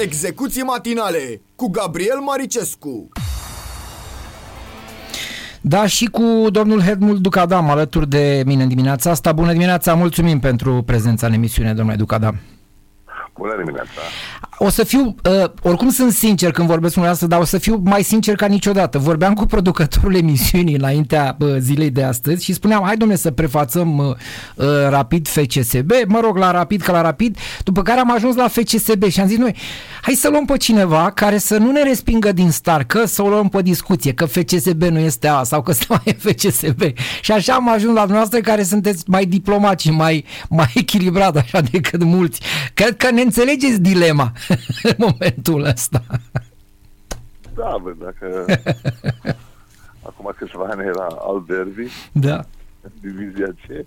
Execuții matinale cu Gabriel Maricescu. Da, și cu domnul Hedmul Ducadam alături de mine în dimineața asta. Bună dimineața, mulțumim pentru prezența în emisiune, domnule Ducadam. Bună dimineața! O să fiu, uh, oricum sunt sincer când vorbesc cu asta, dar o să fiu mai sincer ca niciodată. Vorbeam cu producătorul emisiunii înaintea uh, zilei de astăzi și spuneam, hai domne să prefațăm uh, uh, Rapid FCSB, mă rog la Rapid ca la Rapid, după care am ajuns la FCSB și am zis noi, hai să luăm pe cineva care să nu ne respingă din start, că să o luăm pe discuție, că FCSB nu este A sau că Steaua e FCSB. Și așa am ajuns la noastră care sunteți mai diplomați și mai, mai echilibrat așa decât mulți. Cred că ne înțelegeți dilema în momentul ăsta. Da, bă, dacă acum câțiva ani era al derby, Da. divizia C,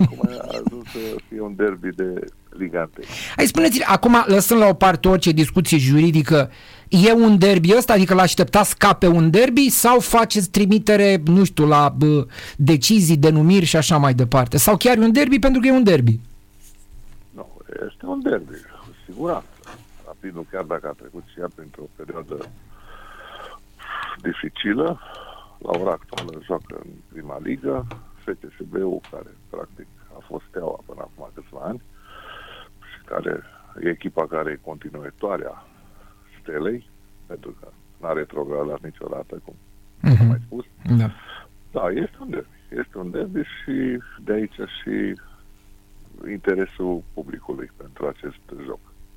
acum a ajuns să fie un derby de ligante. Hai spuneți acum lăsând la o parte orice discuție juridică, e un derby ăsta, adică l-așteptați scape un derby sau faceți trimitere, nu știu, la bă, decizii, denumiri și așa mai departe? Sau chiar e un derby pentru că e un derby? Nu, este un derby, cu siguranță. Rapidul, chiar dacă a trecut și ea printr-o perioadă dificilă, la ora actuală joacă în prima ligă, FCSB-ul, care practic a fost steaua până acum câțiva ani, și care e echipa care e continuitoarea stelei, pentru că n-a retrogradat niciodată, cum am Mhm. mai spus. Da. Da, este un derby. Este un derby și de aici și interesul publicului pentru acest joc.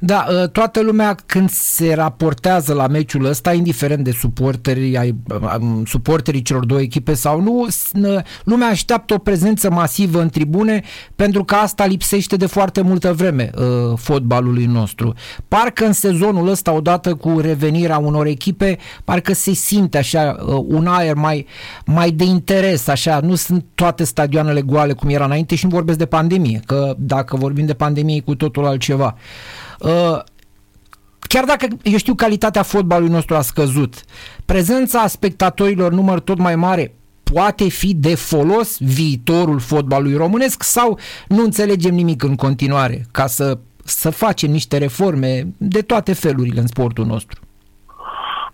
Da, ă, toată lumea când se raportează la meciul ăsta, indiferent de suporterii, ai, am, suporterii celor două echipe sau nu, s- n- lumea așteaptă o prezență masivă în tribune pentru că asta lipsește de foarte multă vreme uh, fotbalului nostru. Parcă în sezonul ăsta, odată cu revenirea unor echipe, parcă se simte așa uh, un aer mai, mai de interes, așa, nu sunt toate stadioanele goale cum era înainte și nu vorbesc de pandemie, că dacă vorbim de pandemie e cu totul altceva. Uh, chiar dacă, eu știu, calitatea fotbalului nostru a scăzut, prezența spectatorilor număr tot mai mare poate fi de folos viitorul fotbalului românesc sau nu înțelegem nimic în continuare ca să, să facem niște reforme de toate felurile în sportul nostru?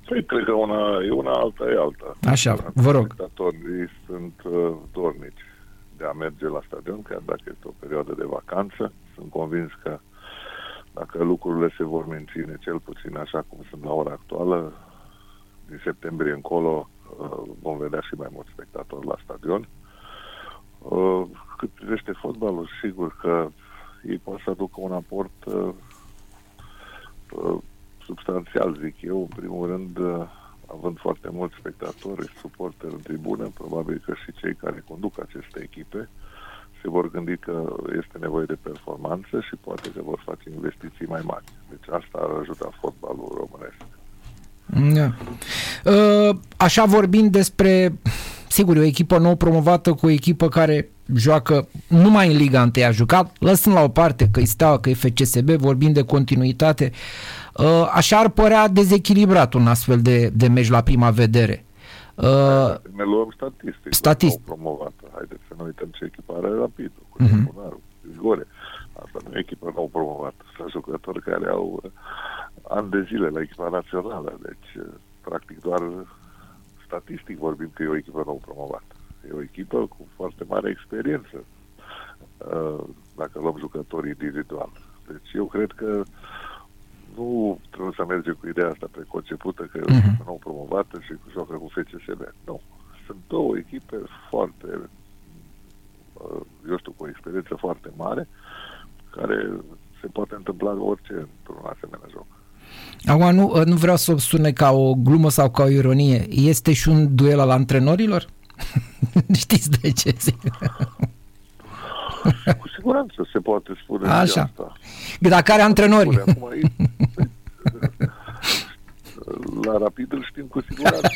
Păi, cred că una e una, alta e alta. Așa, vă rog. Spectatorii sunt uh, dornici de a merge la stadion, chiar dacă este o perioadă de vacanță. Sunt convins că dacă lucrurile se vor menține cel puțin așa cum sunt la ora actuală, din septembrie încolo uh, vom vedea și mai mulți spectatori la stadion. Uh, cât privește fotbalul, sigur că ei pot să aducă un aport uh, uh, substanțial, zic eu, în primul rând, uh, având foarte mulți spectatori, suporteri în tribună, probabil că și cei care conduc aceste echipe se vor gândi că este nevoie de performanță și poate că vor face investiții mai mari. Deci asta ar ajuta fotbalul românesc. Da. Uh, Așa vorbind despre, sigur, e o echipă nou promovată cu o echipă care joacă numai în Liga 1 a jucat, lăsând la o parte că e Steaua, că e FCSB, vorbind de continuitate, uh, așa ar părea dezechilibrat un astfel de, de meci la prima vedere. Uh, Ne luăm statistic. Statistic. Nou promovată. Haideți să nu uităm ce echipă are Rapidul, cu Mhm. uh-huh. Bunaru, Zgore. Asta nu e echipă nou promovată. Sunt jucători care au uh, ani de zile la echipa națională. Deci, uh, practic, doar statistic vorbim că e o echipă nou promovată. E o echipă cu foarte mare experiență, uh, dacă luăm jucători individual. Deci eu cred că nu trebuie să mergem cu ideea asta preconcepută că e o echipă nou promovată și joacă cu FCSB. Nu. Sunt două echipe foarte, uh, eu știu, cu o experiență foarte mare, care se poate întâmpla orice într-un asemenea joc. acum nu, uh, nu vreau să sune ca o glumă sau ca o ironie. Este și un duel al antrenorilor? Știți de ce zic? Cu siguranță se poate spune și Așa. asta. Dacă are antrenori. Spune, Acum, aici, la Rapid îl știm cu siguranță.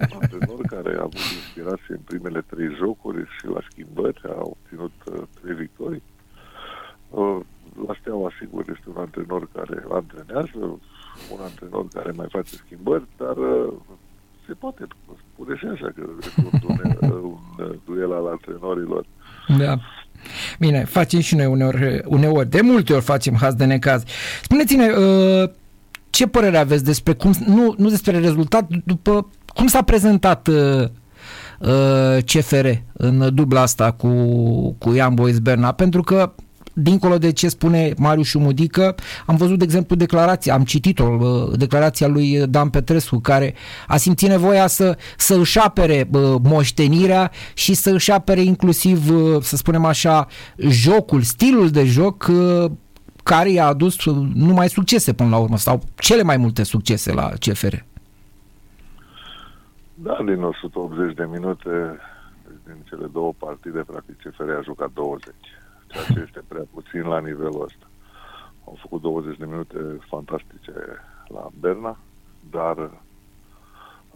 Un antrenor care a avut inspirație în primele trei jocuri și la schimbări a obținut uh, trei victorii. Uh, la Steaua, sigur, este un antrenor care antrenează, un antrenor care mai face schimbări, dar uh, se poate spune și așa că este un, dune, un uh, duel al antrenorilor. Da. Bine, facem și noi uneori, uneori, de multe ori facem haz de necaz. Spuneți-ne, uh, ce părere aveți despre cum, nu, nu despre rezultat, după cum s-a prezentat uh, uh, CFR în dubla asta cu, cu Ian Bois Berna? Pentru că dincolo de ce spune Marius Șumudică, am văzut, de exemplu, declarația, am citit-o, uh, declarația lui Dan Petrescu, care a simțit nevoia să, să își apere uh, moștenirea și să își apere inclusiv, uh, să spunem așa, jocul, stilul de joc care i-a adus numai succese până la urmă, sau cele mai multe succese la CFR. Da, din 180 de minute, din cele două partide, practic CFR a jucat 20 ceea ce este prea puțin la nivelul ăsta. Au făcut 20 de minute fantastice la Berna, dar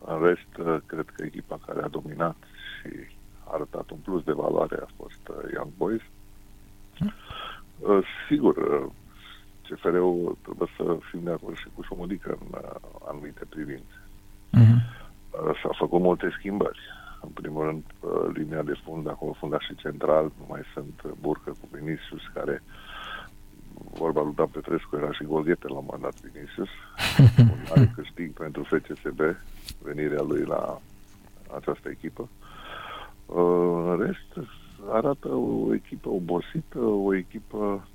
în rest, cred că echipa care a dominat și a arătat un plus de valoare a fost uh, Young Boys. Uh, sigur, uh, CFR-ul trebuie să fim de acord și cu Șomodică în anumite privințe. Uh-huh. S-au făcut multe schimbări în primul rând, linia de fund, acolo fundaș și central, nu mai sunt Burcă cu Vinicius, care vorba lui Dan Petrescu era și Golghete la un moment dat Vinicius, un mare câștig pentru FCSB, venirea lui la această echipă. În rest, arată o echipă obosită, o echipă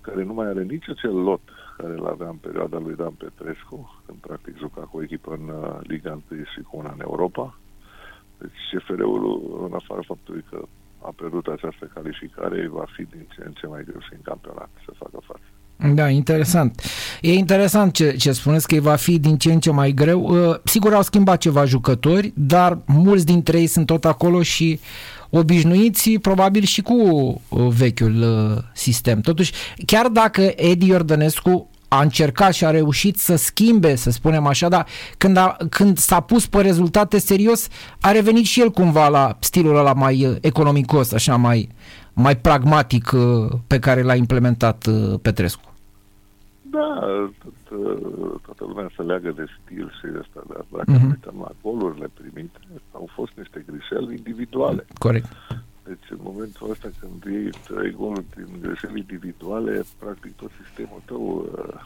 care nu mai are nici acel lot care îl avea în perioada lui Dan Petrescu, când practic juca cu o echipă în uh, Liga 1 și cu una în Europa. Deci CFR-ul, în afară faptului că a pierdut această calificare, va fi din ce în ce mai greu și în campionat să facă față. Da, interesant. E interesant ce, ce spuneți că va fi din ce în ce mai greu. Uh, sigur au schimbat ceva jucători, dar mulți dintre ei sunt tot acolo și obișnuiți probabil și cu uh, vechiul uh, sistem. Totuși, chiar dacă Edi Iordănescu a încercat și a reușit să schimbe, să spunem așa, dar când, a, când s-a pus pe rezultate serios, a revenit și el cumva la stilul ăla mai uh, economicos, așa mai, mai pragmatic uh, pe care l-a implementat uh, Petrescu. Da, tot, toată lumea se leagă de stil și de asta, dar dacă uh-huh. uităm la golurile primite, au fost niște greșeli individuale. Corect. Deci în momentul ăsta când iei trei goluri din greșeli individuale, practic tot sistemul tău uh,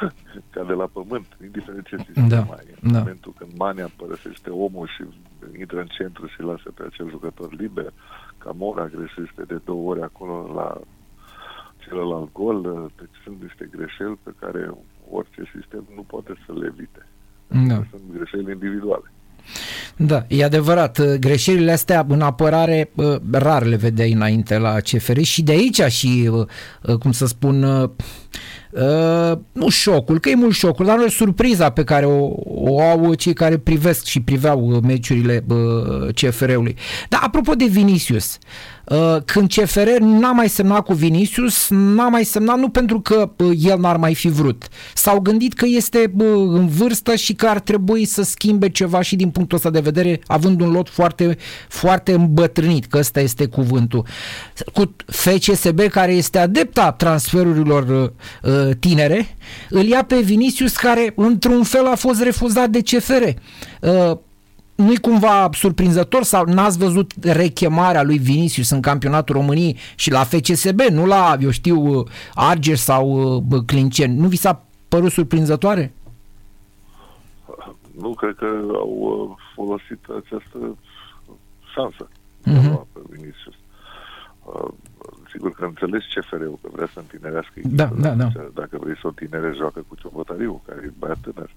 cade la pământ, indiferent ce sistem da, ai. În da. momentul când Mania părăsește omul și intră în centru și lasă pe acel jucător liber, Camora greșește de două ori acolo la celălalt gol, uh, deci sunt niște greșeli pe care orice sistem nu poate să le evite. Da. Sunt greșeli individuale. Da, e adevărat. Greșelile astea în apărare rar le vedeai înainte la CFR și de aici și, cum să spun, Uh, nu șocul, că e mult șocul, dar nu surpriza pe care o, o au cei care privesc și priveau meciurile uh, CFR-ului. Dar apropo de Vinicius, uh, când CFR n-a mai semnat cu Vinicius, n-a mai semnat nu pentru că uh, el n-ar mai fi vrut. S-au gândit că este uh, în vârstă și că ar trebui să schimbe ceva și din punctul ăsta de vedere, având un lot foarte, foarte îmbătrânit, că ăsta este cuvântul. Cu FCSB care este adepta transferurilor uh, tinere, îl ia pe Vinicius care într-un fel a fost refuzat de CFR. Uh, nu-i cumva surprinzător sau n-ați văzut rechemarea lui Vinicius în campionatul României și la FCSB, nu la, eu știu, Arger sau uh, Clincen. Nu vi s-a părut surprinzătoare? Nu, cred că au uh, folosit această șansă uh-huh. pe Vinicius sigur că înțelegi CFR-ul, că vrea să întinerească da, da, da. Dacă vrei să o tinere, joacă cu Ciobătariu, care e băiat tânăr,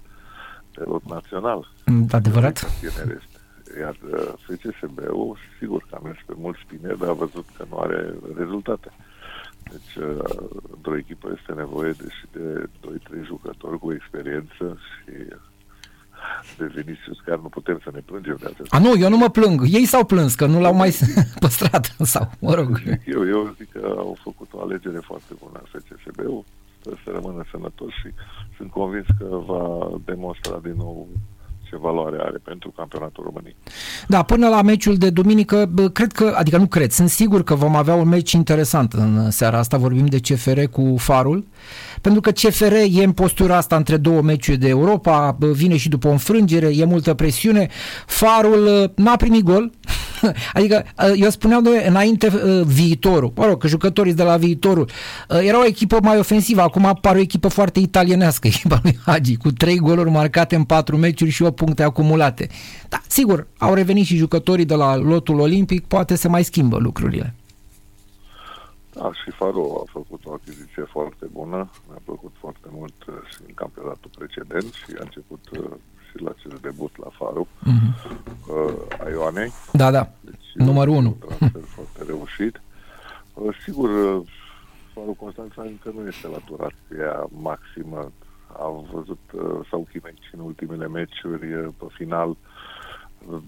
de lot național. Mm, adevărat. Tinerește. Iar uh, FCSB-ul, sigur că a mers pe mulți tineri, dar a văzut că nu are rezultate. Deci, uh, într-o echipă este nevoie de și de 2-3 jucători cu experiență și de Vinicius, chiar nu putem să ne plângem de acest A, nu, eu nu mă plâng. Ei s-au plâns, că nu l-au mai păstrat, sau, mă rog. Eu, eu zic că au făcut o alegere foarte bună FCSB-ul, să rămână sănătos și sunt convins că va demonstra din nou ce valoare are pentru campionatul României. Da, până la meciul de duminică, cred că, adică nu cred, sunt sigur că vom avea un meci interesant în seara asta, vorbim de CFR cu Farul, pentru că CFR e în postura asta între două meciuri de Europa, vine și după o înfrângere, e multă presiune, Farul n-a primit gol, Adică uh, eu spuneam de înainte uh, viitorul, mă rog, că jucătorii de la viitorul. Era o echipă mai ofensivă, acum apare o echipă foarte italienească, echipa lui Hagi, cu trei goluri marcate în patru meciuri și o puncte acumulate. Da, sigur, au revenit și jucătorii de la lotul olimpic, poate se mai schimbă lucrurile. Da, și Faro a făcut o achiziție foarte bună, mi-a plăcut foarte mult și în campionatul precedent și a început și la acest debut la Faru, uh-huh. uh, a Ioanei. Da, da, deci, numărul unu. Un transfer foarte reușit. Uh, sigur, uh, Faru Constanța încă nu este la durația maximă. Am văzut, uh, s-au chinuit și în ultimele meciuri uh, pe final, uh,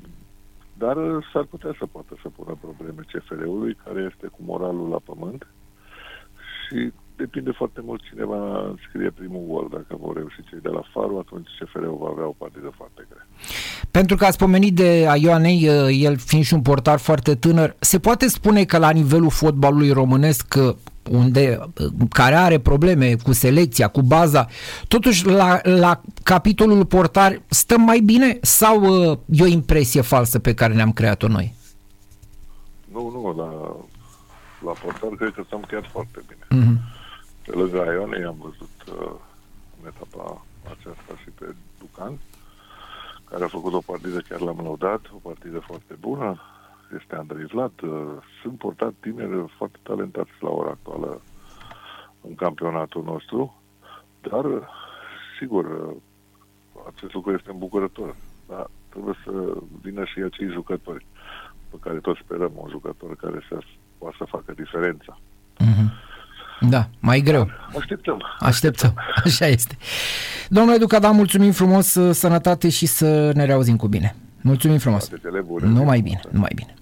dar uh, s-ar putea să poată să pună probleme CFR-ului, care este cu moralul la pământ și depinde foarte mult cine va scrie primul gol. Dacă vor reuși cei de la Faru, atunci CFR-ul va avea o partidă foarte grea. Pentru că ați pomenit de Ioanei, el fiind și un portar foarte tânăr, se poate spune că la nivelul fotbalului românesc unde, care are probleme cu selecția, cu baza, totuși la, la capitolul portar stăm mai bine sau e o impresie falsă pe care ne-am creat-o noi? Nu, nu, la, la portar cred că stăm chiar foarte bine. Mm-hmm pe lângă Ione am văzut uh, în etapa aceasta și pe Ducan, care a făcut o partidă, chiar l-am lăudat, o partidă foarte bună. Este Andrei Vlad. Uh, sunt portat tineri foarte talentați la ora actuală în campionatul nostru, dar, sigur, uh, acest lucru este îmbucurător. Dar trebuie să vină și acei jucători pe care toți sperăm, un jucător care să poată să facă diferența. Mm-hmm. Da, mai greu. Așteptăm. Așteptăm, așa este. Domnule Ducada, mulțumim frumos, sănătate și să ne reauzim cu bine. Mulțumim frumos. Numai bine, numai bine.